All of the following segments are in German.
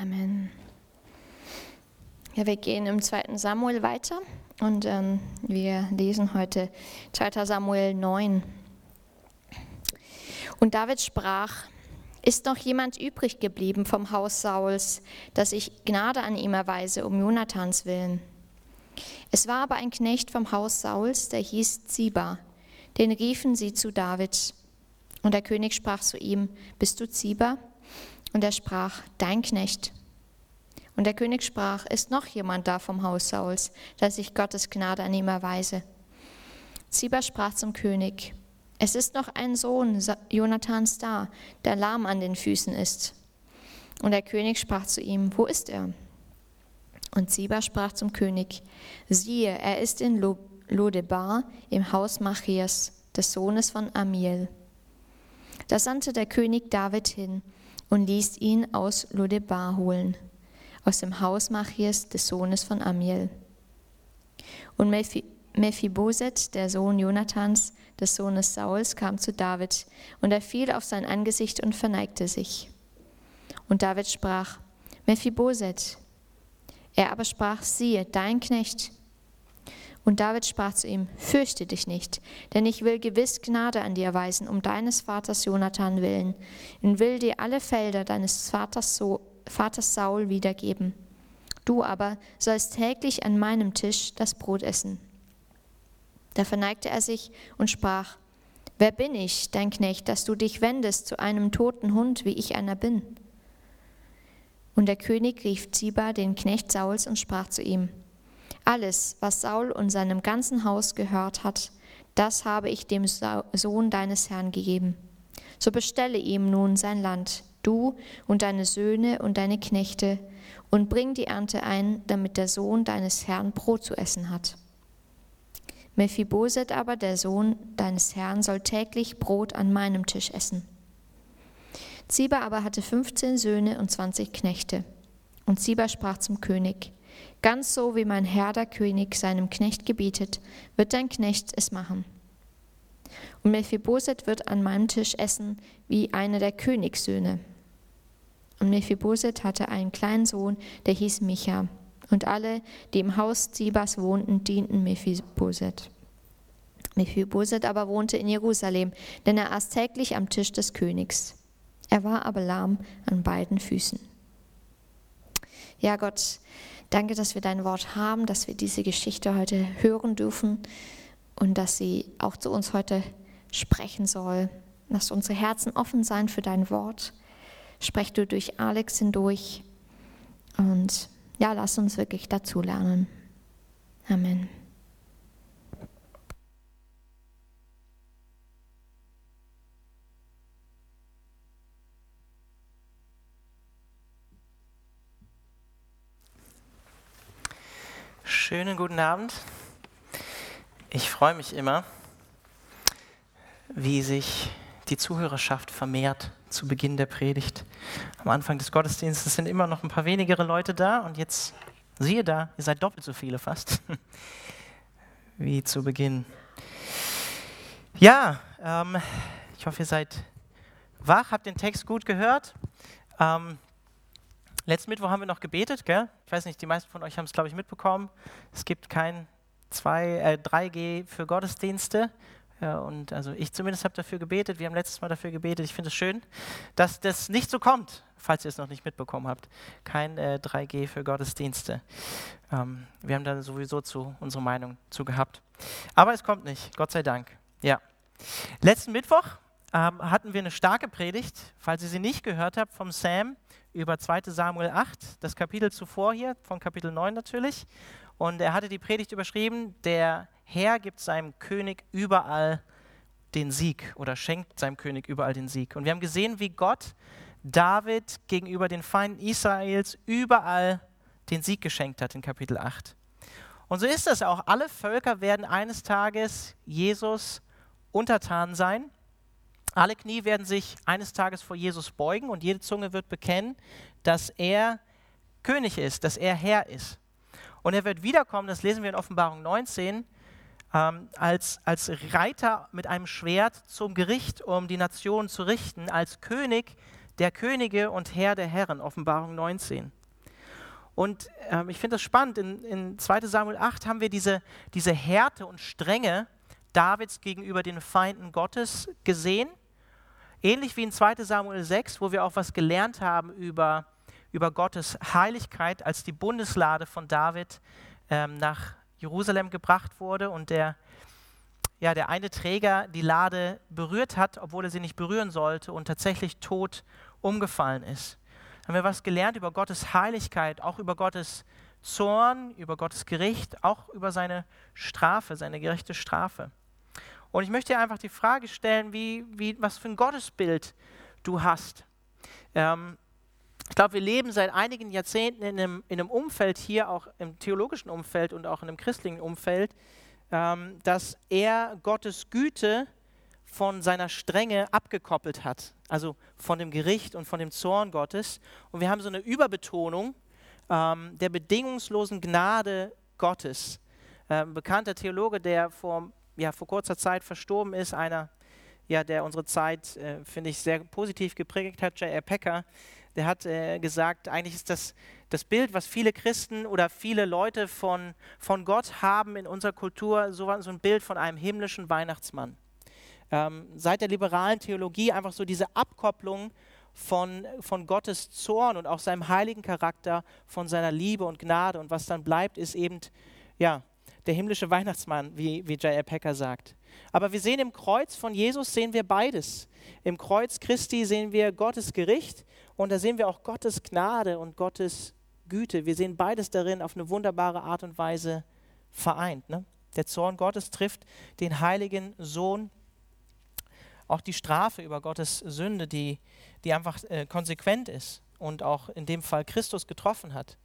Amen. Ja, wir gehen im zweiten Samuel weiter und ähm, wir lesen heute 2. Samuel 9. Und David sprach, ist noch jemand übrig geblieben vom Haus Sauls, dass ich Gnade an ihm erweise um Jonathans willen? Es war aber ein Knecht vom Haus Sauls, der hieß Ziba. Den riefen sie zu David. Und der König sprach zu ihm, Bist du Ziba? Und er sprach, Dein Knecht. Und der König sprach, Ist noch jemand da vom Haus Sauls, dass ich Gottes Gnade an ihm erweise? Ziba sprach zum König, Es ist noch ein Sohn Jonathans da, der lahm an den Füßen ist. Und der König sprach zu ihm, Wo ist er? Und Ziba sprach zum König, siehe, er ist in Lodebar im Haus Machias, des Sohnes von Amiel. Da sandte der König David hin und ließ ihn aus Lodebar holen, aus dem Haus Machias, des Sohnes von Amiel. Und Mephiboset, der Sohn Jonathans, des Sohnes Sauls, kam zu David, und er fiel auf sein Angesicht und verneigte sich. Und David sprach, Mephiboset, er aber sprach, siehe, dein Knecht. Und David sprach zu ihm, fürchte dich nicht, denn ich will gewiss Gnade an dir erweisen, um deines Vaters Jonathan willen, und will dir alle Felder deines Vaters, so Vaters Saul wiedergeben. Du aber sollst täglich an meinem Tisch das Brot essen. Da verneigte er sich und sprach, Wer bin ich, dein Knecht, dass du dich wendest zu einem toten Hund, wie ich einer bin? Und der König rief Ziba, den Knecht Sauls, und sprach zu ihm, Alles, was Saul und seinem ganzen Haus gehört hat, das habe ich dem Sohn deines Herrn gegeben. So bestelle ihm nun sein Land, du und deine Söhne und deine Knechte, und bring die Ernte ein, damit der Sohn deines Herrn Brot zu essen hat. Mephiboset aber, der Sohn deines Herrn, soll täglich Brot an meinem Tisch essen. Ziba aber hatte 15 Söhne und 20 Knechte. Und Ziba sprach zum König, Ganz so wie mein Herr der König seinem Knecht gebietet, wird dein Knecht es machen. Und Mephiboset wird an meinem Tisch essen wie einer der Königssöhne. Und Mephiboset hatte einen kleinen Sohn, der hieß Micha. Und alle, die im Haus Zibas wohnten, dienten Mephiboset. Mephiboset aber wohnte in Jerusalem, denn er aß täglich am Tisch des Königs. Er war aber lahm an beiden Füßen. Ja, Gott, danke, dass wir dein Wort haben, dass wir diese Geschichte heute hören dürfen und dass sie auch zu uns heute sprechen soll. Lass unsere Herzen offen sein für dein Wort. Sprech du durch Alex hindurch und ja, lass uns wirklich dazu lernen. Amen. Schönen guten Abend. Ich freue mich immer, wie sich die Zuhörerschaft vermehrt zu Beginn der Predigt. Am Anfang des Gottesdienstes sind immer noch ein paar wenigere Leute da und jetzt siehe da, ihr seid doppelt so viele fast wie zu Beginn. Ja, ähm, ich hoffe, ihr seid wach, habt den Text gut gehört. Ähm, Letzten Mittwoch haben wir noch gebetet, gell? Ich weiß nicht, die meisten von euch haben es, glaube ich, mitbekommen. Es gibt kein 2, äh, 3G für Gottesdienste. Ja, und also ich zumindest habe dafür gebetet. Wir haben letztes Mal dafür gebetet. Ich finde es schön, dass das nicht so kommt, falls ihr es noch nicht mitbekommen habt. Kein äh, 3G für Gottesdienste. Ähm, wir haben da sowieso zu unsere Meinung zu gehabt. Aber es kommt nicht, Gott sei Dank. Ja. Letzten Mittwoch ähm, hatten wir eine starke Predigt, falls ihr sie nicht gehört habt, vom Sam über 2 Samuel 8, das Kapitel zuvor hier, von Kapitel 9 natürlich. Und er hatte die Predigt überschrieben, der Herr gibt seinem König überall den Sieg oder schenkt seinem König überall den Sieg. Und wir haben gesehen, wie Gott David gegenüber den Feinden Israels überall den Sieg geschenkt hat in Kapitel 8. Und so ist es auch. Alle Völker werden eines Tages Jesus untertan sein. Alle Knie werden sich eines Tages vor Jesus beugen und jede Zunge wird bekennen, dass er König ist, dass er Herr ist. Und er wird wiederkommen, das lesen wir in Offenbarung 19, ähm, als, als Reiter mit einem Schwert zum Gericht, um die Nation zu richten, als König, der Könige und Herr der Herren, Offenbarung 19. Und ähm, ich finde das spannend, in, in 2 Samuel 8 haben wir diese, diese Härte und Strenge Davids gegenüber den Feinden Gottes gesehen. Ähnlich wie in 2 Samuel 6, wo wir auch was gelernt haben über, über Gottes Heiligkeit, als die Bundeslade von David ähm, nach Jerusalem gebracht wurde und der, ja, der eine Träger die Lade berührt hat, obwohl er sie nicht berühren sollte und tatsächlich tot umgefallen ist. Haben wir was gelernt über Gottes Heiligkeit, auch über Gottes Zorn, über Gottes Gericht, auch über seine Strafe, seine gerechte Strafe. Und ich möchte dir einfach die Frage stellen, wie, wie, was für ein Gottesbild du hast. Ähm, ich glaube, wir leben seit einigen Jahrzehnten in einem, in einem, Umfeld hier, auch im theologischen Umfeld und auch in einem christlichen Umfeld, ähm, dass er Gottes Güte von seiner Strenge abgekoppelt hat, also von dem Gericht und von dem Zorn Gottes. Und wir haben so eine Überbetonung ähm, der bedingungslosen Gnade Gottes. Ein ähm, bekannter Theologe, der vor, ja, vor kurzer Zeit verstorben ist, einer, ja, der unsere Zeit, äh, finde ich, sehr positiv geprägt hat, J.R. Pecker, der hat äh, gesagt, eigentlich ist das das Bild, was viele Christen oder viele Leute von, von Gott haben in unserer Kultur, so, so ein Bild von einem himmlischen Weihnachtsmann. Ähm, seit der liberalen Theologie einfach so diese Abkopplung von, von Gottes Zorn und auch seinem heiligen Charakter, von seiner Liebe und Gnade. Und was dann bleibt, ist eben, ja, der himmlische Weihnachtsmann, wie, wie J.R. Packer sagt. Aber wir sehen im Kreuz von Jesus, sehen wir beides. Im Kreuz Christi sehen wir Gottes Gericht und da sehen wir auch Gottes Gnade und Gottes Güte. Wir sehen beides darin auf eine wunderbare Art und Weise vereint. Ne? Der Zorn Gottes trifft den heiligen Sohn. Auch die Strafe über Gottes Sünde, die, die einfach äh, konsequent ist und auch in dem Fall Christus getroffen hat.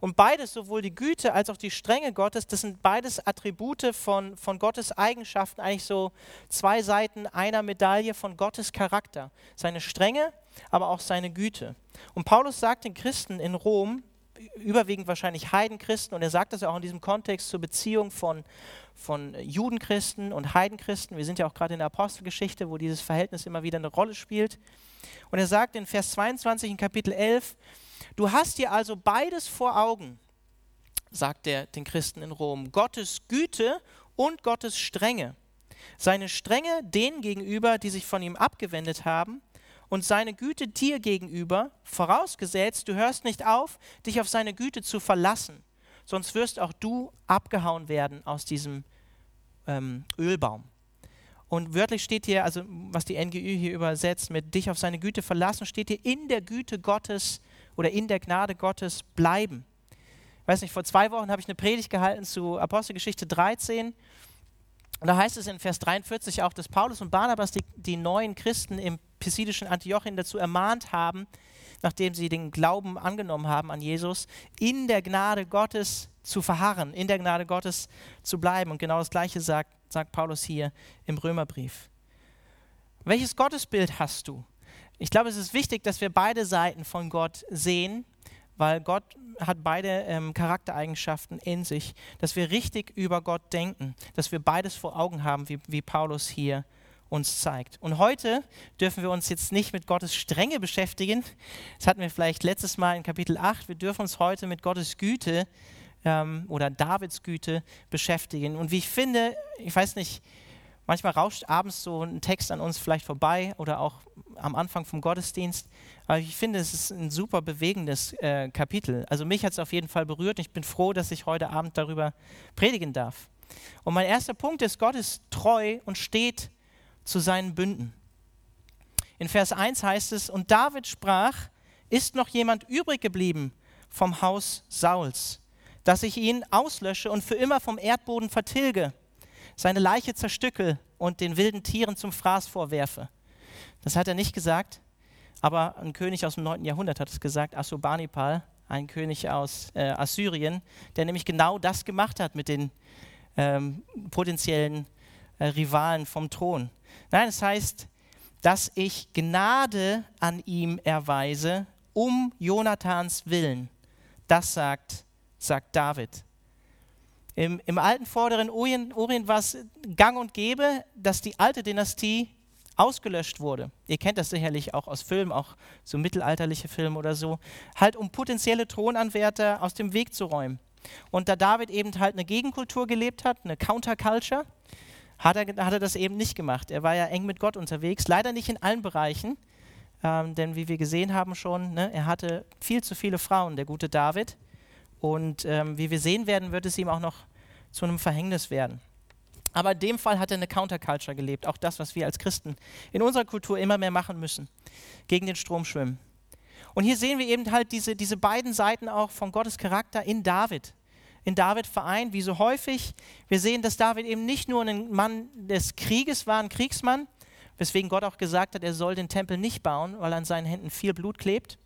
Und beides, sowohl die Güte als auch die Strenge Gottes, das sind beides Attribute von, von Gottes Eigenschaften, eigentlich so zwei Seiten einer Medaille von Gottes Charakter. Seine Strenge, aber auch seine Güte. Und Paulus sagt den Christen in Rom, überwiegend wahrscheinlich Heidenchristen, und er sagt das ja auch in diesem Kontext zur Beziehung von, von Judenchristen und Heidenchristen. Wir sind ja auch gerade in der Apostelgeschichte, wo dieses Verhältnis immer wieder eine Rolle spielt. Und er sagt in Vers 22 in Kapitel 11, Du hast dir also beides vor Augen, sagt er den Christen in Rom, Gottes Güte und Gottes Strenge. Seine Strenge denen gegenüber, die sich von ihm abgewendet haben, und seine Güte dir gegenüber, vorausgesetzt, du hörst nicht auf, dich auf seine Güte zu verlassen, sonst wirst auch du abgehauen werden aus diesem ähm, Ölbaum. Und wörtlich steht hier, also was die NGÜ hier übersetzt mit dich auf seine Güte verlassen, steht hier in der Güte Gottes oder in der Gnade Gottes bleiben. Ich weiß nicht, vor zwei Wochen habe ich eine Predigt gehalten zu Apostelgeschichte 13. Und da heißt es in Vers 43 auch, dass Paulus und Barnabas die, die neuen Christen im pisidischen Antiochien dazu ermahnt haben, nachdem sie den Glauben angenommen haben an Jesus, in der Gnade Gottes zu verharren, in der Gnade Gottes zu bleiben. Und genau das Gleiche sagt, sagt Paulus hier im Römerbrief. Welches Gottesbild hast du? Ich glaube, es ist wichtig, dass wir beide Seiten von Gott sehen, weil Gott hat beide ähm, Charaktereigenschaften in sich, dass wir richtig über Gott denken, dass wir beides vor Augen haben, wie, wie Paulus hier uns zeigt. Und heute dürfen wir uns jetzt nicht mit Gottes Strenge beschäftigen. Das hatten wir vielleicht letztes Mal in Kapitel 8. Wir dürfen uns heute mit Gottes Güte ähm, oder Davids Güte beschäftigen. Und wie ich finde, ich weiß nicht, Manchmal rauscht abends so ein Text an uns vielleicht vorbei oder auch am Anfang vom Gottesdienst. Aber ich finde, es ist ein super bewegendes äh, Kapitel. Also mich hat es auf jeden Fall berührt. Ich bin froh, dass ich heute Abend darüber predigen darf. Und mein erster Punkt ist, Gott ist treu und steht zu seinen Bünden. In Vers 1 heißt es, und David sprach, ist noch jemand übrig geblieben vom Haus Sauls, dass ich ihn auslösche und für immer vom Erdboden vertilge seine Leiche zerstücke und den wilden Tieren zum Fraß vorwerfe. Das hat er nicht gesagt, aber ein König aus dem 9. Jahrhundert hat es gesagt, Assurbanipal, ein König aus äh, Assyrien, der nämlich genau das gemacht hat mit den ähm, potenziellen äh, Rivalen vom Thron. Nein, es heißt, dass ich Gnade an ihm erweise, um Jonathans Willen. Das sagt, sagt David. Im, Im, alten vorderen Orient, Orient war es gang und gäbe, dass die alte Dynastie ausgelöscht wurde. Ihr kennt das sicherlich auch aus Filmen, auch so mittelalterliche Filme oder so, halt um potenzielle Thronanwärter aus dem Weg zu räumen. Und da David eben halt eine Gegenkultur gelebt hat, eine Counterculture, hat er, hat er das eben nicht gemacht. Er war ja eng mit Gott unterwegs, leider nicht in allen Bereichen, ähm, denn wie wir gesehen haben schon, ne, er hatte viel zu viele Frauen, der gute David. Und ähm, wie wir sehen werden, wird es ihm auch noch zu einem Verhängnis werden. Aber in dem Fall hat er eine Counterculture gelebt, auch das, was wir als Christen in unserer Kultur immer mehr machen müssen, gegen den Strom schwimmen. Und hier sehen wir eben halt diese, diese beiden Seiten auch von Gottes Charakter in David. In David vereint, wie so häufig. Wir sehen, dass David eben nicht nur ein Mann des Krieges war, ein Kriegsmann, weswegen Gott auch gesagt hat, er soll den Tempel nicht bauen, weil an seinen Händen viel Blut klebt,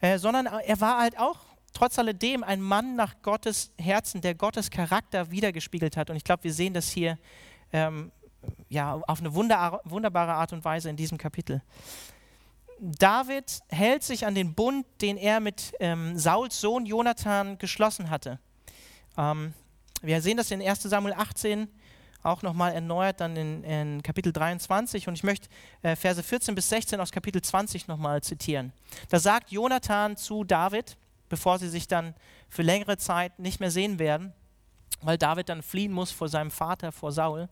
äh, sondern er war halt auch trotz alledem ein Mann nach Gottes Herzen, der Gottes Charakter wiedergespiegelt hat. Und ich glaube, wir sehen das hier ähm, ja, auf eine wunder wunderbare Art und Weise in diesem Kapitel. David hält sich an den Bund, den er mit ähm, Sauls Sohn Jonathan geschlossen hatte. Ähm, wir sehen das in 1 Samuel 18 auch nochmal erneuert, dann in, in, Kapitel 23. Und ich möchte äh, Verse 14 bis 16 aus Kapitel 20 nochmal zitieren. Da sagt Jonathan zu David, bevor sie sich dann für längere Zeit nicht mehr sehen werden, weil David dann fliehen muss vor seinem Vater, vor Saul,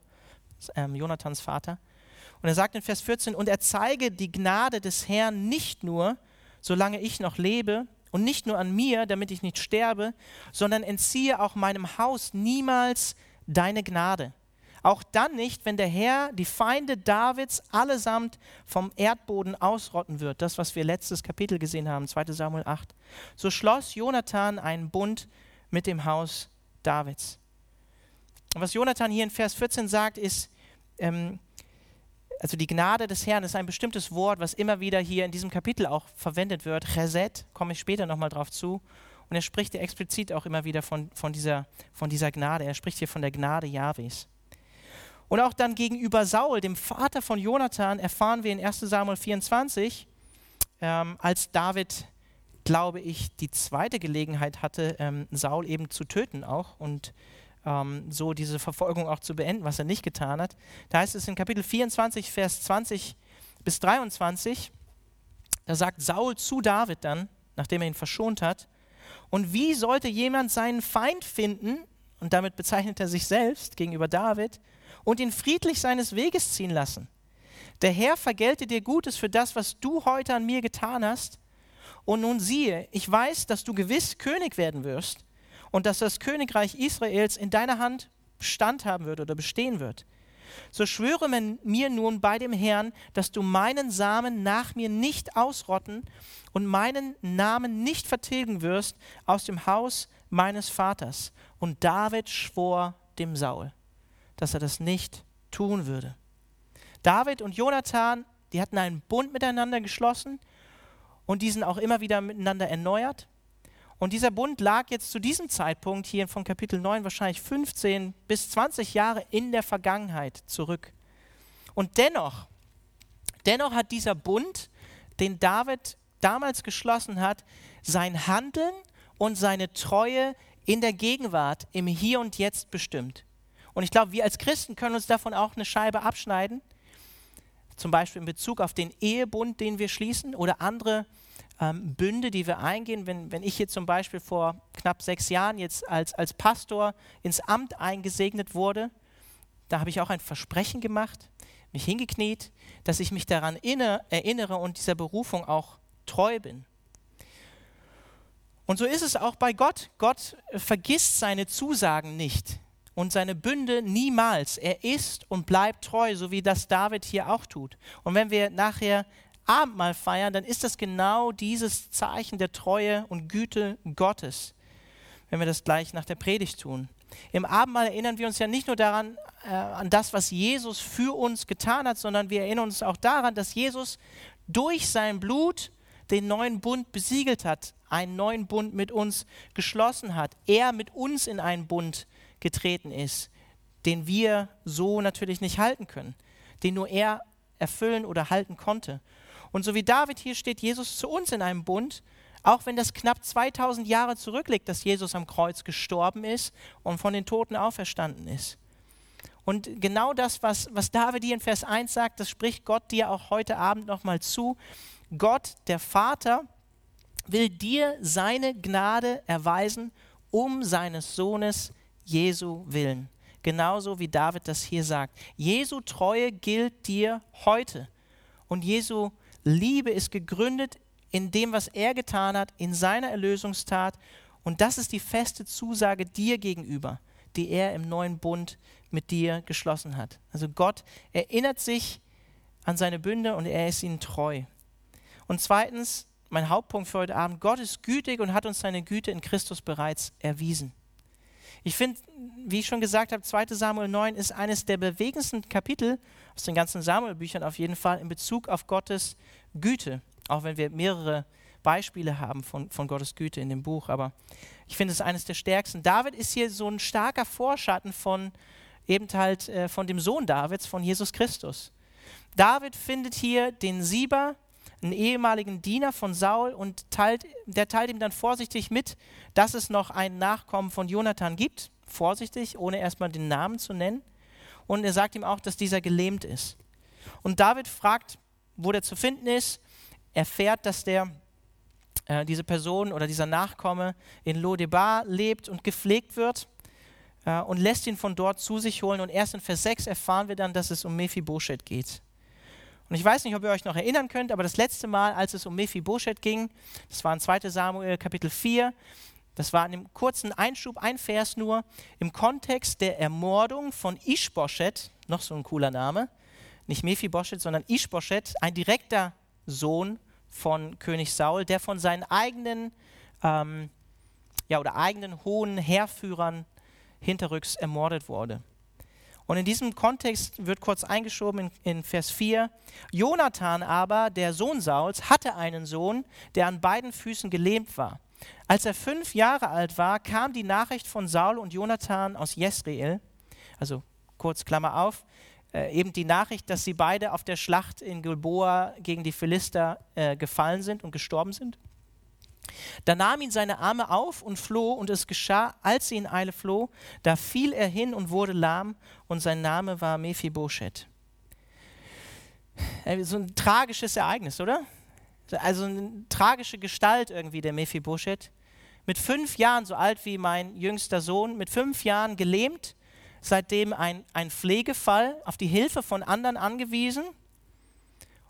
ähm, Jonathans Vater. Und er sagt in Vers 14, und er zeige die Gnade des Herrn nicht nur, solange ich noch lebe, und nicht nur an mir, damit ich nicht sterbe, sondern entziehe auch meinem Haus niemals deine Gnade. Auch dann nicht, wenn der Herr die Feinde Davids allesamt vom Erdboden ausrotten wird. Das, was wir letztes Kapitel gesehen haben, 2 Samuel 8. So schloss Jonathan einen Bund mit dem Haus Davids. Und was Jonathan hier in Vers 14 sagt, ist, ähm, also die Gnade des Herrn ist ein bestimmtes Wort, was immer wieder hier in diesem Kapitel auch verwendet wird. Chesed, komme ich später nochmal drauf zu. Und er spricht hier explizit auch immer wieder von, von, dieser, von dieser Gnade. Er spricht hier von der Gnade Jahwes. Und auch dann gegenüber Saul, dem Vater von Jonathan, erfahren wir in 1 Samuel 24, ähm, als David, glaube ich, die zweite Gelegenheit hatte, ähm, Saul eben zu töten auch und ähm, so diese Verfolgung auch zu beenden, was er nicht getan hat. Da heißt es in Kapitel 24, Vers 20 bis 23, da sagt Saul zu David dann, nachdem er ihn verschont hat, und wie sollte jemand seinen Feind finden, und damit bezeichnet er sich selbst gegenüber David, und ihn friedlich seines Weges ziehen lassen. Der Herr vergelte dir Gutes für das, was du heute an mir getan hast. Und nun siehe, ich weiß, dass du gewiss König werden wirst und dass das Königreich Israels in deiner Hand Bestand haben wird oder bestehen wird. So schwöre mir nun bei dem Herrn, dass du meinen Samen nach mir nicht ausrotten und meinen Namen nicht vertilgen wirst aus dem Haus meines Vaters. Und David schwor dem Saul dass er das nicht tun würde. David und Jonathan, die hatten einen Bund miteinander geschlossen und diesen auch immer wieder miteinander erneuert. Und dieser Bund lag jetzt zu diesem Zeitpunkt hier von Kapitel 9 wahrscheinlich 15 bis 20 Jahre in der Vergangenheit zurück. Und dennoch, dennoch hat dieser Bund, den David damals geschlossen hat, sein Handeln und seine Treue in der Gegenwart, im Hier und Jetzt bestimmt. Und ich glaube, wir als Christen können uns davon auch eine Scheibe abschneiden. Zum Beispiel in Bezug auf den Ehebund, den wir schließen oder andere ähm, Bünde, die wir eingehen. Wenn, wenn ich hier zum Beispiel vor knapp sechs Jahren jetzt als, als Pastor ins Amt eingesegnet wurde, da habe ich auch ein Versprechen gemacht, mich hingekniet, dass ich mich daran inne, erinnere und dieser Berufung auch treu bin. Und so ist es auch bei Gott. Gott vergisst seine Zusagen nicht und seine Bünde niemals. Er ist und bleibt treu, so wie das David hier auch tut. Und wenn wir nachher Abendmahl feiern, dann ist das genau dieses Zeichen der Treue und Güte Gottes, wenn wir das gleich nach der Predigt tun. Im Abendmahl erinnern wir uns ja nicht nur daran, äh, an das, was Jesus für uns getan hat, sondern wir erinnern uns auch daran, dass Jesus durch sein Blut den neuen Bund besiegelt hat, einen neuen Bund mit uns geschlossen hat. Er mit uns in einen Bund getreten ist, den wir so natürlich nicht halten können, den nur er erfüllen oder halten konnte. Und so wie David hier steht, Jesus zu uns in einem Bund, auch wenn das knapp 2000 Jahre zurückliegt, dass Jesus am Kreuz gestorben ist und von den Toten auferstanden ist. Und genau das, was, was David hier in Vers 1 sagt, das spricht Gott dir auch heute Abend nochmal zu. Gott, der Vater, will dir seine Gnade erweisen um seines Sohnes Jesu willen. Genauso wie David das hier sagt. Jesu Treue gilt dir heute. Und Jesu Liebe ist gegründet in dem, was er getan hat, in seiner Erlösungstat. Und das ist die feste Zusage dir gegenüber, die er im neuen Bund mit dir geschlossen hat. Also Gott erinnert sich an seine Bünde und er ist ihnen treu. Und zweitens, mein Hauptpunkt für heute Abend, Gott ist gütig und hat uns seine Güte in Christus bereits erwiesen. Ich finde, wie ich schon gesagt habe, 2 Samuel 9 ist eines der bewegendsten Kapitel aus den ganzen Samuel-Büchern auf jeden Fall in Bezug auf Gottes Güte, auch wenn wir mehrere Beispiele haben von, von Gottes Güte in dem Buch, aber ich finde es eines der stärksten. David ist hier so ein starker Vorschatten von eben halt äh, von dem Sohn Davids, von Jesus Christus. David findet hier den Sieber, einen ehemaligen Diener von Saul und teilt, der teilt ihm dann vorsichtig mit, dass es noch einen Nachkommen von Jonathan gibt. Vorsichtig, ohne erstmal den Namen zu nennen. Und er sagt ihm auch, dass dieser gelähmt ist. Und David fragt, wo der zu finden ist, erfährt, dass der, äh, diese Person oder dieser Nachkomme in Lodebar lebt und gepflegt wird äh, und lässt ihn von dort zu sich holen. Und erst in Vers 6 erfahren wir dann, dass es um Mephibosheth geht. Und ich weiß nicht, ob ihr euch noch erinnern könnt, aber das letzte Mal, als es um Mephibosheth ging, das war in 2 Samuel Kapitel 4, das war in einem kurzen Einschub, ein Vers nur, im Kontext der Ermordung von Ishbosheth, noch so ein cooler Name, nicht Mephibosheth, sondern Ishbosheth, ein direkter Sohn von König Saul, der von seinen eigenen, ähm, ja, oder eigenen hohen Heerführern hinterrücks ermordet wurde. Und in diesem Kontext wird kurz eingeschoben in, in, Vers 4, Jonathan aber, der Sohn Sauls, hatte einen Sohn, der an beiden Füßen gelähmt war. Als er fünf Jahre alt war, kam die Nachricht von Saul und Jonathan aus Jesreel, also kurz Klammer auf, äh, eben die Nachricht, dass sie beide auf der Schlacht in Gilboa gegen die Philister äh, gefallen sind und gestorben sind. Da nahm ihn seine Arme auf und floh, und es geschah, als sie in Eile floh, da fiel er hin und wurde lahm, und sein Name war Mephibosheth. Äh, so ein tragisches Ereignis, oder? Also eine tragische Gestalt irgendwie, der Mephibosheth. Mit fünf Jahren, so alt wie mein jüngster Sohn, mit fünf Jahren gelähmt, seitdem ein, ein Pflegefall, auf die Hilfe von anderen angewiesen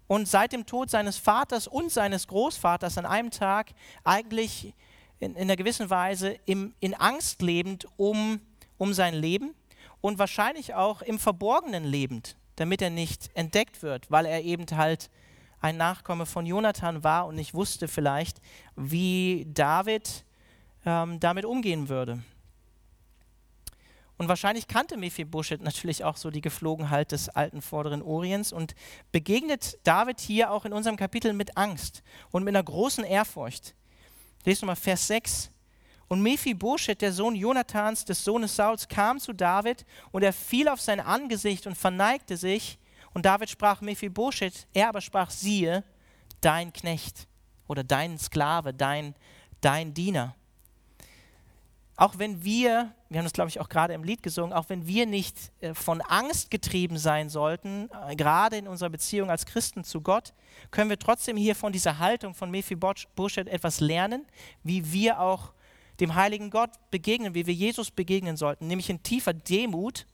und seit dem Tod seines Vaters und seines Großvaters an einem Tag eigentlich in, in einer gewissen Weise im, in Angst lebend um, um sein Leben und wahrscheinlich auch im Verborgenen lebend, damit er nicht entdeckt wird, weil er eben halt ein Nachkomme von Jonathan war und nicht wusste vielleicht, wie David ähm, damit umgehen würde. Und wahrscheinlich kannte Mephibosheth natürlich auch so die Geflogenheit des alten vorderen Orients und begegnet David hier auch in unserem Kapitel mit Angst und mit einer großen Ehrfurcht. Lest nochmal Vers 6. Und Mephibosheth, der Sohn Jonathans, des Sohnes Sauls, kam zu David und er fiel auf sein Angesicht und verneigte sich. Und David sprach Mephibosheth, er aber sprach, siehe, dein Knecht oder dein Sklave, dein, dein Diener. Auch wenn wir, wir haben das glaube ich auch gerade im Lied gesungen, auch wenn wir nicht äh, von Angst getrieben sein sollten, äh, gerade in unserer Beziehung als Christen zu Gott, können wir trotzdem hier von dieser Haltung von Mephibosheth etwas lernen, wie wir auch dem heiligen Gott begegnen, wie wir Jesus begegnen sollten, nämlich in tiefer Demut,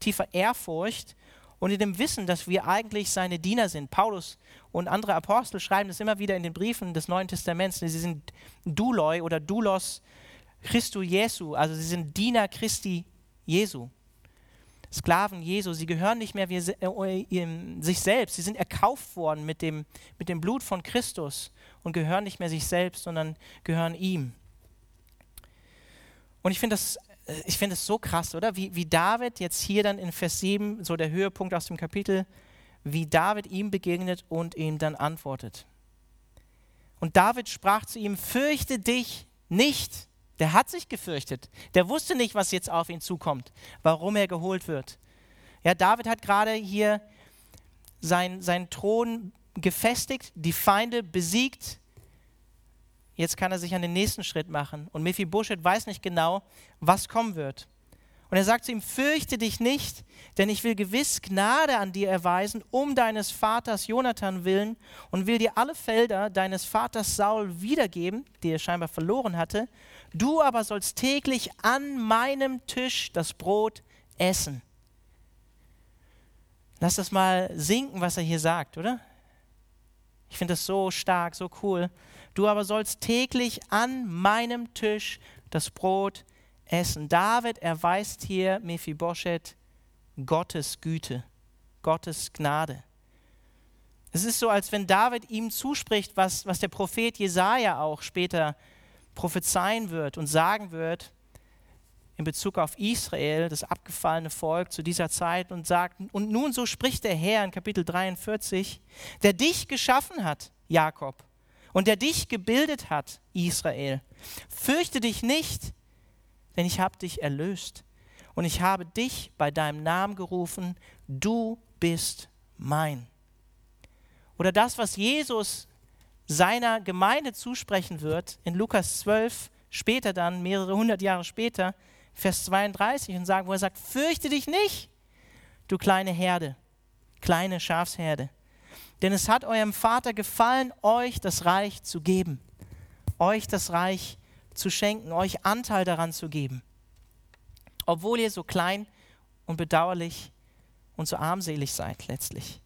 tiefer Ehrfurcht und in dem Wissen, dass wir eigentlich seine Diener sind. Paulus und andere Apostel schreiben das immer wieder in den Briefen des Neuen Testaments. Sie sind Duloi oder Doulos, Christu Jesu, also sie sind Diener Christi Jesu. Sklaven Jesu, sie gehören nicht mehr wie, äh, sich selbst, sie sind erkauft worden mit dem, mit dem Blut von Christus und gehören nicht mehr sich selbst, sondern gehören ihm. Und ich finde das, ich find das so krass, oder? Wie, wie David jetzt hier dann in Vers 7, so der Höhepunkt aus dem Kapitel, wie David ihm begegnet und ihm dann antwortet. Und David sprach zu ihm, fürchte dich nicht, der hat sich gefürchtet. Der wusste nicht, was jetzt auf ihn zukommt, warum er geholt wird. Ja, David hat gerade hier sein, seinen Thron gefestigt, die Feinde besiegt. Jetzt kann er sich an den nächsten Schritt machen. Und Mephibosheth weiß nicht genau, was kommen wird. Und er sagt zu ihm, fürchte dich nicht, denn ich will gewiss Gnade an dir erweisen, um deines Vaters Jonathan willen und will dir alle Felder deines Vaters Saul wiedergeben, die er scheinbar verloren hatte. Du aber sollst täglich an meinem Tisch das Brot essen. Lass das mal sinken, was er hier sagt, oder? Ich finde das so stark, so cool. Du aber sollst täglich an meinem Tisch das Brot essen. David erweist hier Mephibosheth Gottes Güte, Gottes Gnade. Es ist so, als wenn David ihm zuspricht, was, was der Prophet Jesaja auch später prophezeien wird und sagen wird in Bezug auf Israel, das abgefallene Volk zu dieser Zeit, und sagt: Und nun so spricht der Herr in Kapitel 43, der dich geschaffen hat, Jakob, und der dich gebildet hat, Israel. Fürchte dich nicht, denn ich habe dich erlöst und ich habe dich bei deinem Namen gerufen, du bist mein. Oder das, was Jesus seiner Gemeinde zusprechen wird, in Lukas 12, später dann, mehrere hundert Jahre später, Vers 32 und sagen, wo er sagt, fürchte dich nicht, du kleine Herde, kleine Schafsherde, denn es hat eurem Vater gefallen, euch das Reich zu geben, euch das Reich zu schenken, euch Anteil daran zu geben obwohl ihr so klein und bedauerlich und so armselig seid letztlich.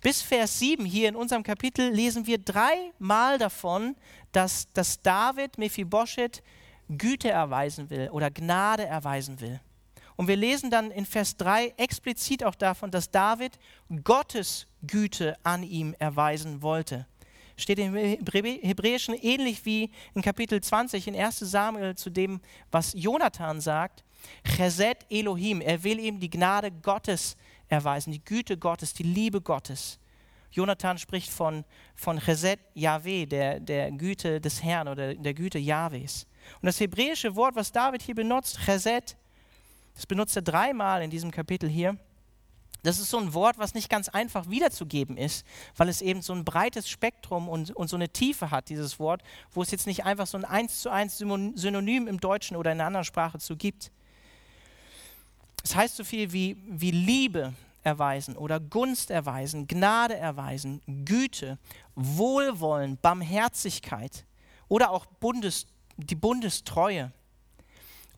Bis Vers 7 hier in unserem Kapitel lesen wir dreimal davon, dass, dass David Mephibosheth Güte erweisen will oder Gnade erweisen will. Und wir lesen dann in Vers 3 explizit auch davon, dass David Gottes Güte an ihm erweisen wollte. Steht im Hebräischen ähnlich wie in Kapitel 20 in 1 Samuel zu dem, was Jonathan sagt. Chesed Elohim, er will ihm die Gnade Gottes erweisen, die Güte Gottes, die Liebe Gottes. Jonathan spricht von, von Chesed Yahweh, der, der Güte des Herrn oder der Güte Jahwes. Und das hebräische Wort, was David hier benutzt, Chesed, das benutzt er dreimal in diesem Kapitel hier. Das ist so ein Wort, was nicht ganz einfach wiederzugeben ist, weil es eben so ein breites Spektrum und, und so eine Tiefe hat, dieses Wort, wo es jetzt nicht einfach so ein eins zu eins Synonym im Deutschen oder in einer anderen Sprache zu gibt. Es heißt so viel wie, wie Liebe erweisen oder Gunst erweisen, Gnade erweisen, Güte, Wohlwollen, Barmherzigkeit oder auch Bundes, die Bundestreue.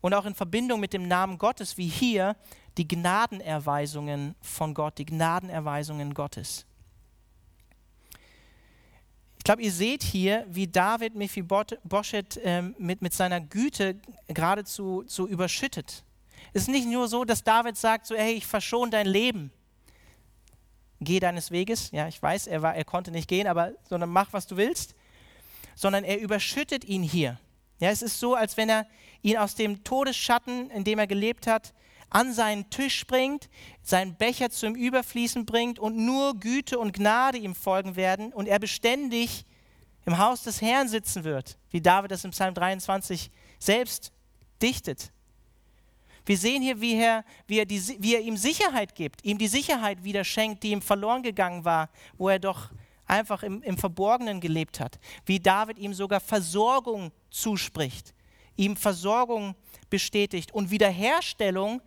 Und auch in Verbindung mit dem Namen Gottes, wie hier, die Gnadenerweisungen von Gott, die Gnadenerweisungen Gottes. Ich glaube, ihr seht hier, wie David Mephibosheth ähm, mit, mit seiner Güte geradezu so überschüttet. Es ist nicht nur so, dass David sagt, so, hey, ich verschone dein Leben. Geh deines Weges. Ja, ich weiß, er, war, er konnte nicht gehen, aber sondern mach, was du willst. Sondern er überschüttet ihn hier. Ja, es ist so, als wenn er ihn aus dem Todesschatten, in dem er gelebt hat, an seinen Tisch bringt, seinen Becher zum Überfließen bringt und nur Güte und Gnade ihm folgen werden und er beständig im Haus des Herrn sitzen wird, wie David das im Psalm 23 selbst dichtet. Wir sehen hier, wie er, wie, er die, wie er ihm Sicherheit gibt, ihm die Sicherheit wieder schenkt, die ihm verloren gegangen war, wo er doch einfach im, im Verborgenen gelebt hat. Wie David ihm sogar Versorgung zuspricht, ihm Versorgung bestätigt und Wiederherstellung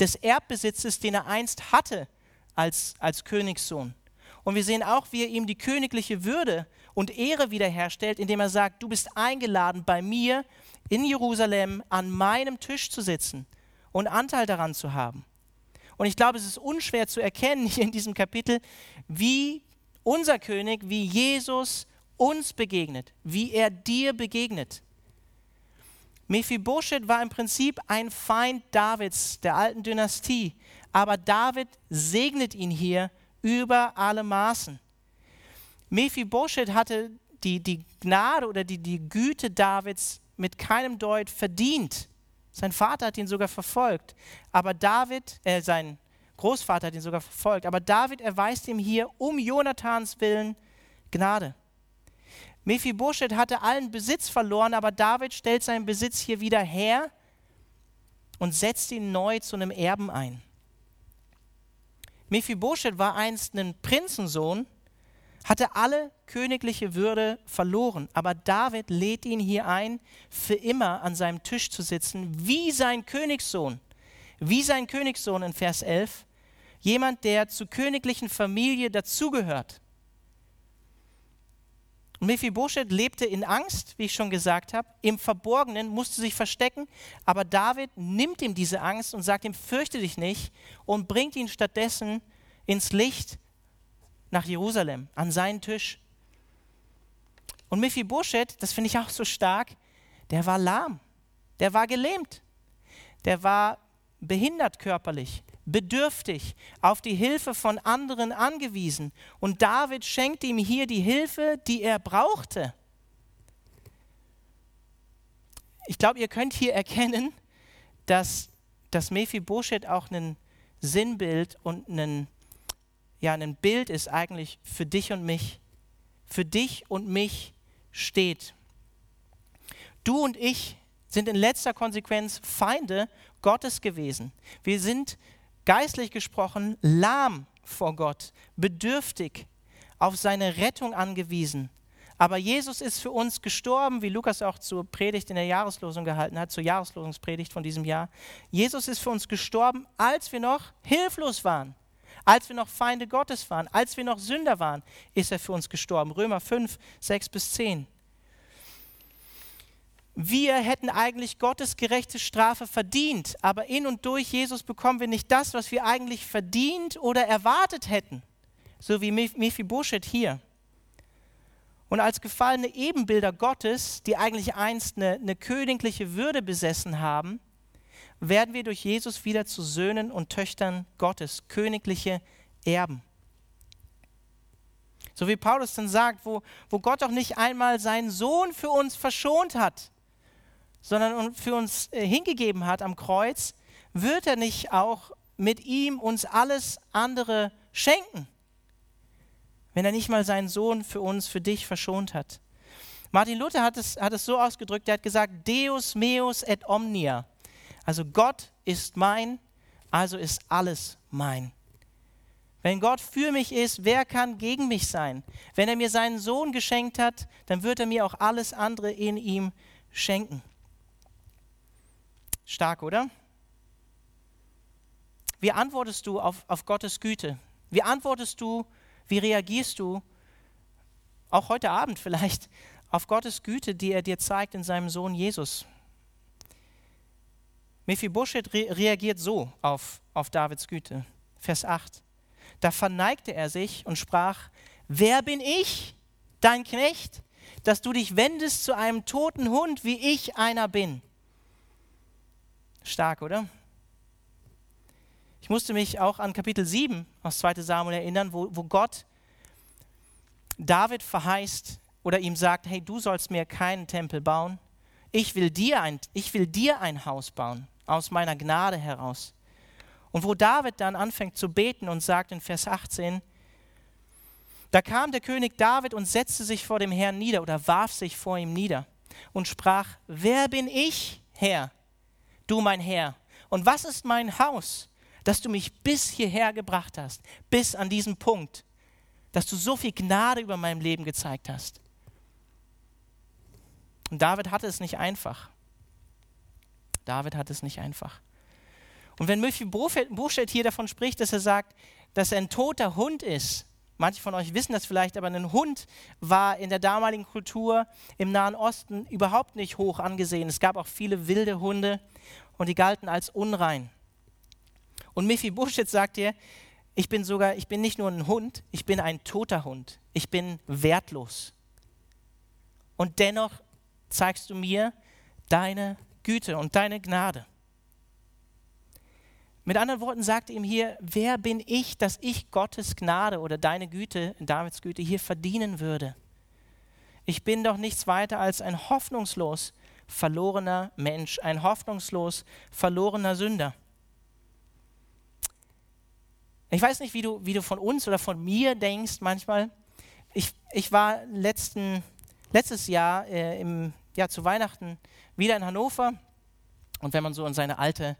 des Erbbesitzes, den er einst hatte als, als Königssohn. Und wir sehen auch, wie er ihm die königliche Würde und Ehre wiederherstellt, indem er sagt, du bist eingeladen, bei mir in Jerusalem an meinem Tisch zu sitzen und Anteil daran zu haben. Und ich glaube, es ist unschwer zu erkennen hier in diesem Kapitel, wie unser König, wie Jesus uns begegnet, wie er dir begegnet. Mephibosheth war im Prinzip ein Feind Davids, der alten Dynastie. Aber David segnet ihn hier über alle Maßen. Mephibosheth hatte die, die Gnade oder die, die Güte Davids mit keinem Deut verdient. Sein Vater hat ihn sogar verfolgt. Aber David, äh, sein Großvater hat ihn sogar verfolgt. Aber David erweist ihm hier um Jonathans Willen Gnade. Mephibosheth hatte allen Besitz verloren, aber David stellt seinen Besitz hier wieder her und setzt ihn neu zu einem Erben ein. Mephibosheth war einst ein Prinzensohn, hatte alle königliche Würde verloren, aber David lädt ihn hier ein, für immer an seinem Tisch zu sitzen, wie sein Königssohn, wie sein Königssohn in Vers 11, jemand, der zur königlichen Familie dazugehört. Mephibosheth lebte in Angst, wie ich schon gesagt habe, im Verborgenen, musste sich verstecken, aber David nimmt ihm diese Angst und sagt ihm, fürchte dich nicht und bringt ihn stattdessen ins Licht nach Jerusalem, an seinen Tisch. Und Mephibosheth, das finde ich auch so stark, der war lahm, der war gelähmt, der war behindert körperlich, bedürftig, auf die Hilfe von anderen angewiesen. Und David schenkt ihm hier die Hilfe, die er brauchte. Ich glaube, ihr könnt hier erkennen, dass, dass Mephibosheth auch ein Sinnbild und ein, ja, ein Bild ist eigentlich für dich und mich. Für dich und mich steht. Du und ich sind in letzter Konsequenz Feinde Gottes gewesen. Wir sind geistlich gesprochen lahm vor Gott, bedürftig, auf seine Rettung angewiesen. Aber Jesus ist für uns gestorben, wie Lukas auch zur Predigt in der Jahreslosung gehalten hat, zur Jahreslosungspredigt von diesem Jahr. Jesus ist für uns gestorben, als wir noch hilflos waren, als wir noch Feinde Gottes waren, als wir noch Sünder waren, ist er für uns gestorben. Römer 5, 6 bis 10 wir hätten eigentlich Gottes gerechte Strafe verdient, aber in und durch Jesus bekommen wir nicht das, was wir eigentlich verdient oder erwartet hätten, so wie Mephibosheth hier. Und als gefallene Ebenbilder Gottes, die eigentlich einst eine, eine königliche Würde besessen haben, werden wir durch Jesus wieder zu Söhnen und Töchtern Gottes, königliche Erben. So wie Paulus dann sagt, wo, wo Gott auch nicht einmal seinen Sohn für uns verschont hat, sondern für uns äh, hingegeben hat am Kreuz, wird er nicht auch mit ihm uns alles andere schenken, wenn er nicht mal seinen Sohn für uns, für dich verschont hat. Martin Luther hat es, hat es so ausgedrückt, er hat gesagt, Deus meus et omnia. Also Gott ist mein, also ist alles mein. Wenn Gott für mich ist, wer kann gegen mich sein? Wenn er mir seinen Sohn geschenkt hat, dann wird er mir auch alles andere in ihm schenken. Stark, oder? Wie antwortest du auf, auf Gottes Güte? Wie antwortest du, wie reagierst du, auch heute Abend vielleicht, auf Gottes Güte, die er dir zeigt in seinem Sohn Jesus? Mephibosheth re reagiert so auf, auf Davids Güte. Vers 8. Da verneigte er sich und sprach, wer bin ich, dein Knecht, dass du dich wendest zu einem toten Hund, wie ich einer bin? Stark, oder? Ich musste mich auch an Kapitel 7 aus 2 Samuel erinnern, wo, wo Gott David verheißt oder ihm sagt, hey, du sollst mir keinen Tempel bauen. Ich will dir ein, ich will dir ein Haus bauen, aus meiner Gnade heraus. Und wo David dann anfängt zu beten und sagt in Vers 18, da kam der König David und setzte sich vor dem Herrn nieder oder warf sich vor ihm nieder und sprach, wer bin ich, Herr, du mein Herr. Und was ist mein Haus, dass du mich bis hierher gebracht hast, bis an diesen Punkt, dass du so viel Gnade über meinem Leben gezeigt hast. Und David hatte es nicht einfach. David hatte es nicht einfach. Und wenn Murphy Buchstedt hier davon spricht, dass er sagt, dass er ein toter Hund ist, manche von euch wissen das vielleicht, aber ein Hund war in der damaligen Kultur im Nahen Osten überhaupt nicht hoch angesehen. Es gab auch viele wilde Hunde und die galten als unrein. Und Mephibosheth sagt dir, ich bin sogar, ich bin nicht nur ein Hund, ich bin ein toter Hund. Ich bin wertlos. Und dennoch zeigst du mir deine Güte und deine Gnade. Mit anderen Worten sagt ihm hier, wer bin ich, dass ich Gottes Gnade oder deine Güte, Davids Güte hier verdienen würde? Ich bin doch nichts weiter als ein hoffnungslos verlorener Mensch, ein hoffnungslos verlorener Sünder. Ich weiß nicht, wie du, wie du von uns oder von mir denkst manchmal. Ich, ich war letzten, letztes Jahr äh, im, ja, zu Weihnachten wieder in Hannover und wenn man so in, seine alte,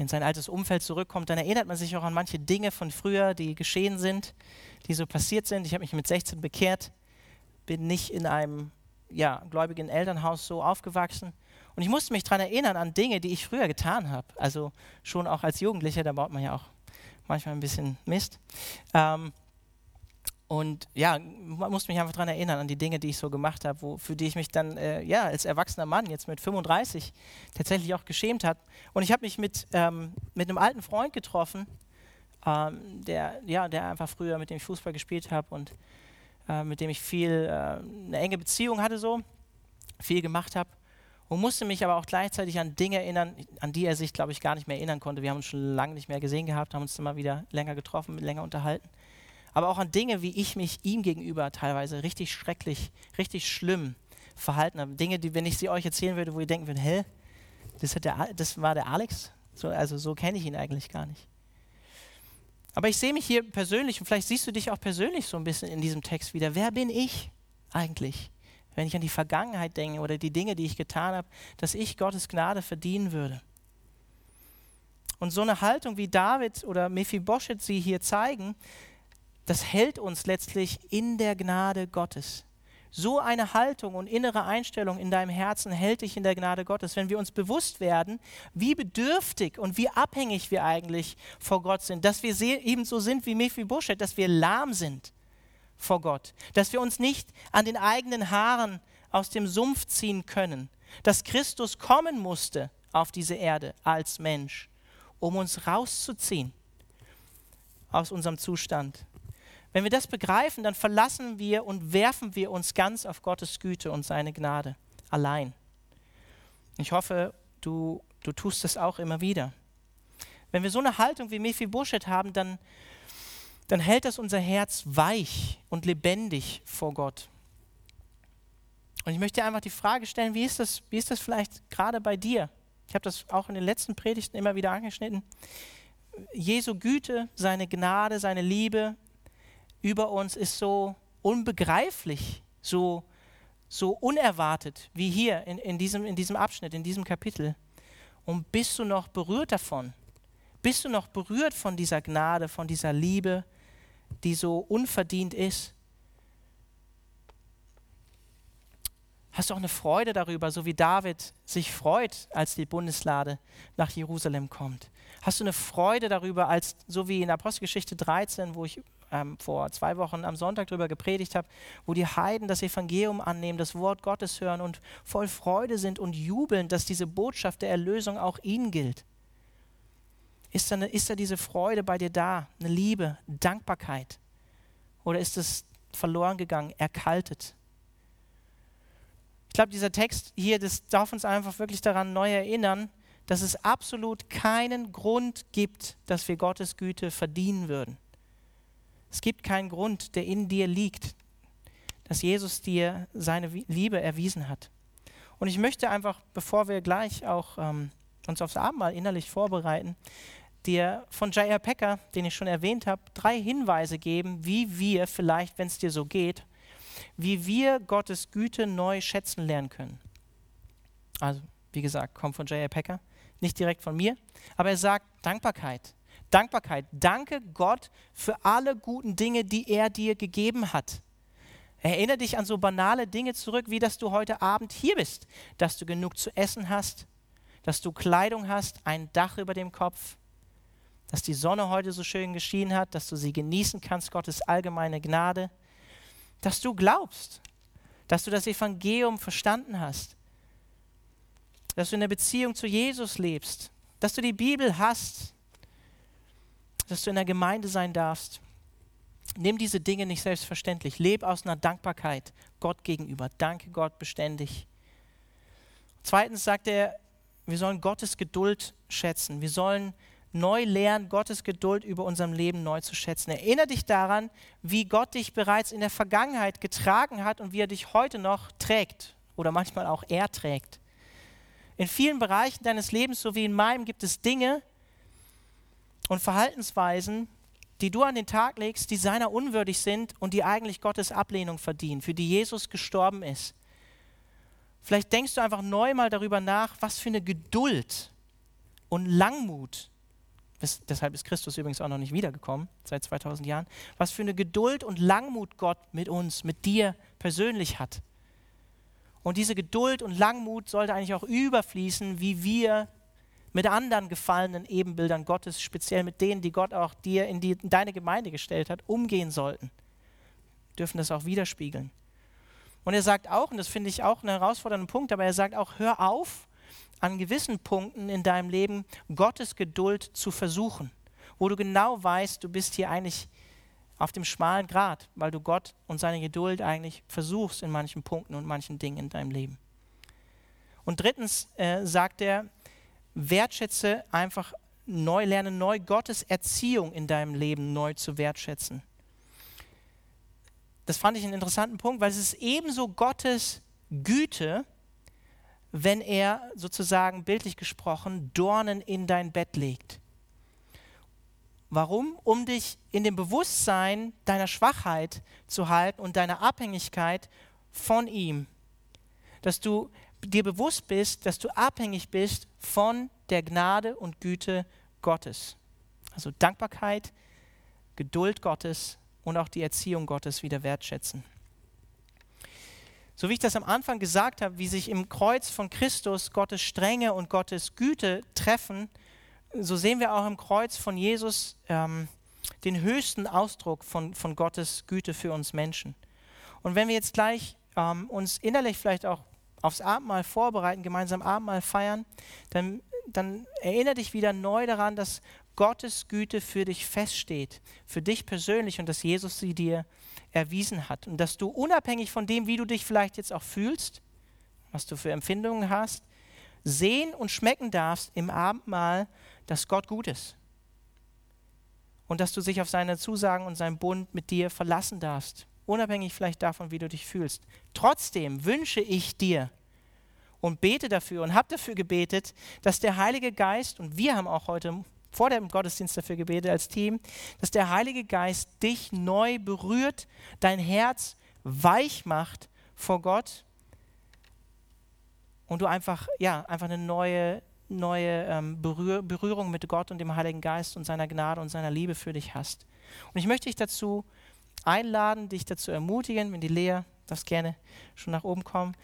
in sein altes Umfeld zurückkommt, dann erinnert man sich auch an manche Dinge von früher, die geschehen sind, die so passiert sind. Ich habe mich mit 16 bekehrt, bin nicht in einem ja, gläubigen Elternhaus so aufgewachsen. Und ich musste mich daran erinnern an Dinge, die ich früher getan habe. Also schon auch als Jugendlicher, da baut man ja auch manchmal ein bisschen Mist. Ähm, und ja, man muss mich einfach daran erinnern, an die Dinge, die ich so gemacht habe, für die ich mich dann äh, ja, als erwachsener Mann, jetzt mit 35, tatsächlich auch geschämt habe. Und ich habe mich mit, ähm, mit einem alten Freund getroffen, ähm, der, ja, der einfach früher mit dem ich Fußball gespielt habe und äh, mit dem ich viel, äh, eine enge Beziehung hatte, so, viel gemacht habe. Und musste mich aber auch gleichzeitig an Dinge erinnern, an die er sich, glaube ich, gar nicht mehr erinnern konnte. Wir haben uns schon lange nicht mehr gesehen gehabt, haben uns immer wieder länger getroffen, länger unterhalten aber auch an Dinge, wie ich mich ihm gegenüber teilweise richtig schrecklich, richtig schlimm verhalten habe. Dinge, die, wenn ich sie euch erzählen würde, wo ihr denken würdet, hä, das, der, das war der Alex? So, also so kenne ich ihn eigentlich gar nicht. Aber ich sehe mich hier persönlich und vielleicht siehst du dich auch persönlich so ein bisschen in diesem Text wieder. Wer bin ich eigentlich, wenn ich an die Vergangenheit denke oder die Dinge, die ich getan habe, dass ich Gottes Gnade verdienen würde? Und so eine Haltung, wie David oder Mephibosheth sie hier zeigen, das hält uns letztlich in der Gnade Gottes. So eine Haltung und innere Einstellung in deinem Herzen hält dich in der Gnade Gottes. Wenn wir uns bewusst werden, wie bedürftig und wie abhängig wir eigentlich vor Gott sind, dass wir ebenso sind wie Mephibosheth, dass wir lahm sind vor Gott, dass wir uns nicht an den eigenen Haaren aus dem Sumpf ziehen können, dass Christus kommen musste auf diese Erde als Mensch, um uns rauszuziehen aus unserem Zustand wenn wir das begreifen, dann verlassen wir und werfen wir uns ganz auf Gottes Güte und seine Gnade allein. Ich hoffe, du, du tust das auch immer wieder. Wenn wir so eine Haltung wie Mephibosheth haben, dann, dann hält das unser Herz weich und lebendig vor Gott. Und ich möchte dir einfach die Frage stellen, wie ist das, wie ist das vielleicht gerade bei dir? Ich habe das auch in den letzten Predigten immer wieder angeschnitten. Jesu Güte, seine Gnade, seine Liebe, über uns ist so unbegreiflich, so, so unerwartet wie hier in, in, diesem, in diesem Abschnitt, in diesem Kapitel. Und bist du noch berührt davon? Bist du noch berührt von dieser Gnade, von dieser Liebe, die so unverdient ist? Hast du auch eine Freude darüber, so wie David sich freut, als die Bundeslade nach Jerusalem kommt? Hast du eine Freude darüber, als so wie in Apostelgeschichte 13, wo ich ähm, vor zwei Wochen am Sonntag darüber gepredigt habe, wo die Heiden das Evangelium annehmen, das Wort Gottes hören und voll Freude sind und jubeln, dass diese Botschaft der Erlösung auch ihnen gilt. Ist da, eine, ist da diese Freude bei dir da, eine Liebe, Dankbarkeit? Oder ist es verloren gegangen, erkaltet? Ich glaube, dieser Text hier, das darf uns einfach wirklich daran neu erinnern, dass es absolut keinen Grund gibt, dass wir Gottes Güte verdienen würden. Es gibt keinen Grund, der in dir liegt, dass Jesus dir seine Liebe erwiesen hat. Und ich möchte einfach, bevor wir gleich auch ähm, uns aufs Abendmahl innerlich vorbereiten, dir von J.R. Pecker, den ich schon erwähnt habe, drei Hinweise geben, wie wir vielleicht, wenn es dir so geht, wie wir Gottes Güte neu schätzen lernen können. Also, wie gesagt, kommt von J.R. Pecker, nicht direkt von mir, aber er sagt Dankbarkeit. Dankbarkeit. Danke Gott für alle guten Dinge, die er dir gegeben hat. Erinnere dich an so banale Dinge zurück, wie dass du heute Abend hier bist, dass du genug zu essen hast, dass du Kleidung hast, ein Dach über dem Kopf, dass die Sonne heute so schön geschienen hat, dass du sie genießen kannst, Gottes allgemeine Gnade, dass du glaubst, dass du das Evangelium verstanden hast, dass du in der Beziehung zu Jesus lebst, dass du die Bibel hast, dass du in der Gemeinde sein darfst. Nimm diese Dinge nicht selbstverständlich. Leb aus einer Dankbarkeit Gott gegenüber. Danke Gott beständig. Zweitens sagt er, wir sollen Gottes Geduld schätzen. Wir sollen neu lernen, Gottes Geduld über unserem Leben neu zu schätzen. Erinnere dich daran, wie Gott dich bereits in der Vergangenheit getragen hat und wie er dich heute noch trägt oder manchmal auch er trägt. In vielen Bereichen deines Lebens, so wie in meinem, gibt es Dinge, und Verhaltensweisen, die du an den Tag legst, die seiner unwürdig sind und die eigentlich Gottes Ablehnung verdienen, für die Jesus gestorben ist. Vielleicht denkst du einfach neu mal darüber nach, was für eine Geduld und Langmut, deshalb ist Christus übrigens auch noch nicht wiedergekommen, seit 2000 Jahren, was für eine Geduld und Langmut Gott mit uns, mit dir persönlich hat. Und diese Geduld und Langmut sollte eigentlich auch überfließen, wie wir mit anderen gefallenen Ebenbildern Gottes, speziell mit denen, die Gott auch dir in, die, in deine Gemeinde gestellt hat, umgehen sollten. Wir dürfen das auch widerspiegeln. Und er sagt auch, und das finde ich auch einen herausfordernden Punkt, aber er sagt auch, hör auf, an gewissen Punkten in deinem Leben Gottes Geduld zu versuchen, wo du genau weißt, du bist hier eigentlich auf dem schmalen Grat, weil du Gott und seine Geduld eigentlich versuchst in manchen Punkten und manchen Dingen in deinem Leben. Und drittens äh, sagt er, wertschätze einfach neu, lerne neu Gottes Erziehung in deinem Leben neu zu wertschätzen. Das fand ich einen interessanten Punkt, weil es ist ebenso Gottes Güte, wenn er sozusagen bildlich gesprochen Dornen in dein Bett legt. Warum? Um dich in dem Bewusstsein deiner Schwachheit zu halten und deiner Abhängigkeit von ihm. Dass du dir bewusst bist, dass du abhängig bist von der Gnade und Güte Gottes. Also Dankbarkeit, Geduld Gottes und auch die Erziehung Gottes wieder wertschätzen. So wie ich das am Anfang gesagt habe, wie sich im Kreuz von Christus Gottes Strenge und Gottes Güte treffen, so sehen wir auch im Kreuz von Jesus ähm, den höchsten Ausdruck von, von Gottes Güte für uns Menschen. Und wenn wir jetzt gleich ähm, uns innerlich vielleicht auch aufs Abendmahl vorbereiten, gemeinsam Abendmahl feiern, dann, dann erinnere dich wieder neu daran, dass Gottes Güte für dich feststeht, für dich persönlich und dass Jesus sie dir erwiesen hat. Und dass du unabhängig von dem, wie du dich vielleicht jetzt auch fühlst, was du für Empfindungen hast, sehen und schmecken darfst im Abendmahl, dass Gott gut ist. Und dass du dich auf seine Zusagen und seinen Bund mit dir verlassen darfst, unabhängig vielleicht davon, wie du dich fühlst. Trotzdem wünsche ich dir und bete dafür und habe dafür gebetet, dass der Heilige Geist, und wir haben auch heute vor dem Gottesdienst dafür gebetet als Team, dass der Heilige Geist dich neu berührt, dein Herz weich macht vor Gott und du einfach, ja, einfach eine neue, neue ähm, Berühr Berührung mit Gott und dem Heiligen Geist und seiner Gnade und seiner Liebe für dich hast. Und ich möchte dich dazu einladen, dich dazu ermutigen, wenn die Lea, darfst gerne schon nach oben kommen,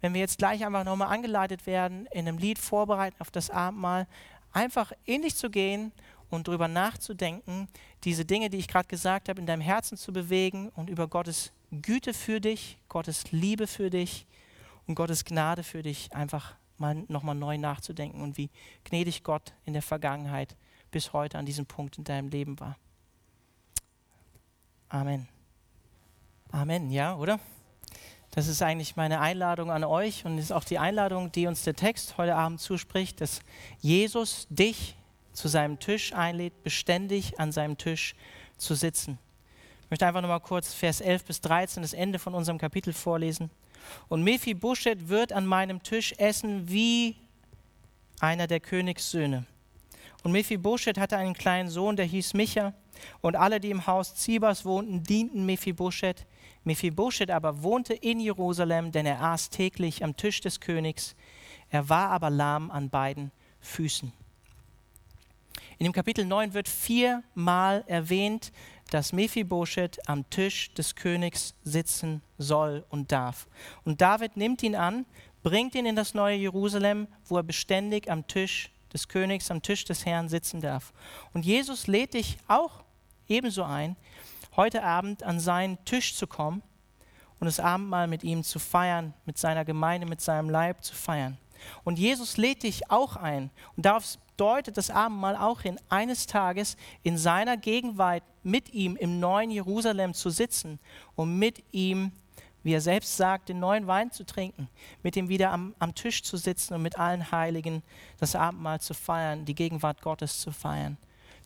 wenn wir jetzt gleich einfach nochmal angeleitet werden, in einem Lied vorbereiten auf das Abendmahl, einfach in dich zu gehen und darüber nachzudenken, diese Dinge, die ich gerade gesagt habe, in deinem Herzen zu bewegen und über Gottes Güte für dich, Gottes Liebe für dich und Gottes Gnade für dich einfach mal nochmal neu nachzudenken und wie gnädig Gott in der Vergangenheit bis heute an diesem Punkt in deinem Leben war. Amen. Amen, ja, oder? Das ist eigentlich meine Einladung an euch und ist auch die Einladung, die uns der Text heute Abend zuspricht, dass Jesus dich zu seinem Tisch einlädt, beständig an seinem Tisch zu sitzen. Ich möchte einfach nochmal kurz Vers 11 bis 13, das Ende von unserem Kapitel vorlesen. Und Mephibosheth wird an meinem Tisch essen wie einer der Königssöhne. Und Mephibosheth hatte einen kleinen Sohn, der hieß Micha. Und alle, die im Haus Zibas wohnten, dienten Mephibosheth. Mephibosheth aber wohnte in Jerusalem, denn er aß täglich am Tisch des Königs. Er war aber lahm an beiden Füßen. In dem Kapitel 9 wird viermal erwähnt, dass Mephibosheth am Tisch des Königs sitzen soll und darf. Und David nimmt ihn an, bringt ihn in das neue Jerusalem, wo er beständig am Tisch des Königs, am Tisch des Herrn sitzen darf. Und Jesus lädt dich auch ebenso ein, heute Abend an seinen Tisch zu kommen und das Abendmahl mit ihm zu feiern, mit seiner Gemeinde, mit seinem Leib zu feiern. Und Jesus lädt dich auch ein. Und darauf deutet das Abendmahl auch hin, eines Tages in seiner Gegenwart mit ihm im neuen Jerusalem zu sitzen und mit ihm, wie er selbst sagt, den neuen Wein zu trinken, mit ihm wieder am, am Tisch zu sitzen und mit allen Heiligen das Abendmahl zu feiern, die Gegenwart Gottes zu feiern,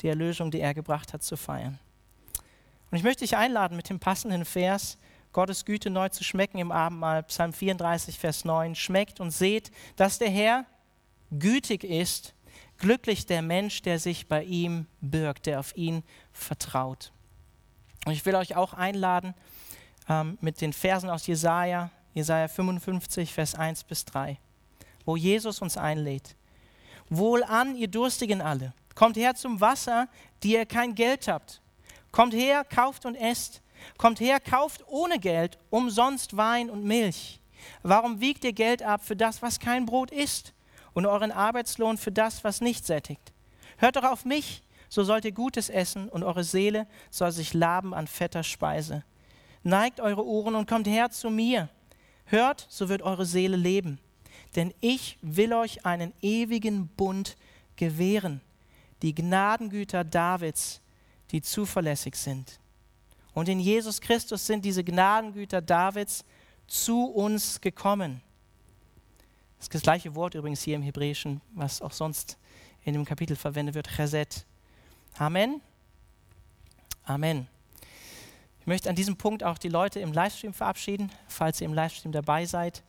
die Erlösung, die er gebracht hat, zu feiern. Und ich möchte dich einladen, mit dem passenden Vers Gottes Güte neu zu schmecken im Abendmahl, Psalm 34, Vers 9. Schmeckt und seht, dass der Herr gütig ist, glücklich der Mensch, der sich bei ihm birgt, der auf ihn vertraut. Und ich will euch auch einladen ähm, mit den Versen aus Jesaja, Jesaja 55, Vers 1 bis 3, wo Jesus uns einlädt. Wohlan, ihr Durstigen alle, kommt her zum Wasser, die ihr kein Geld habt Kommt her, kauft und esst. Kommt her, kauft ohne Geld umsonst Wein und Milch. Warum wiegt ihr Geld ab für das, was kein Brot ist, und euren Arbeitslohn für das, was nicht sättigt? Hört doch auf mich, so sollt ihr Gutes essen, und eure Seele soll sich laben an fetter Speise. Neigt eure Ohren und kommt her zu mir. Hört, so wird eure Seele leben. Denn ich will euch einen ewigen Bund gewähren, die Gnadengüter Davids, die zuverlässig sind. Und in Jesus Christus sind diese Gnadengüter Davids zu uns gekommen. Das das gleiche Wort übrigens hier im Hebräischen, was auch sonst in dem Kapitel verwendet wird, Chesed. Amen. Amen. Ich möchte an diesem Punkt auch die Leute im Livestream verabschieden, falls ihr im Livestream dabei seid.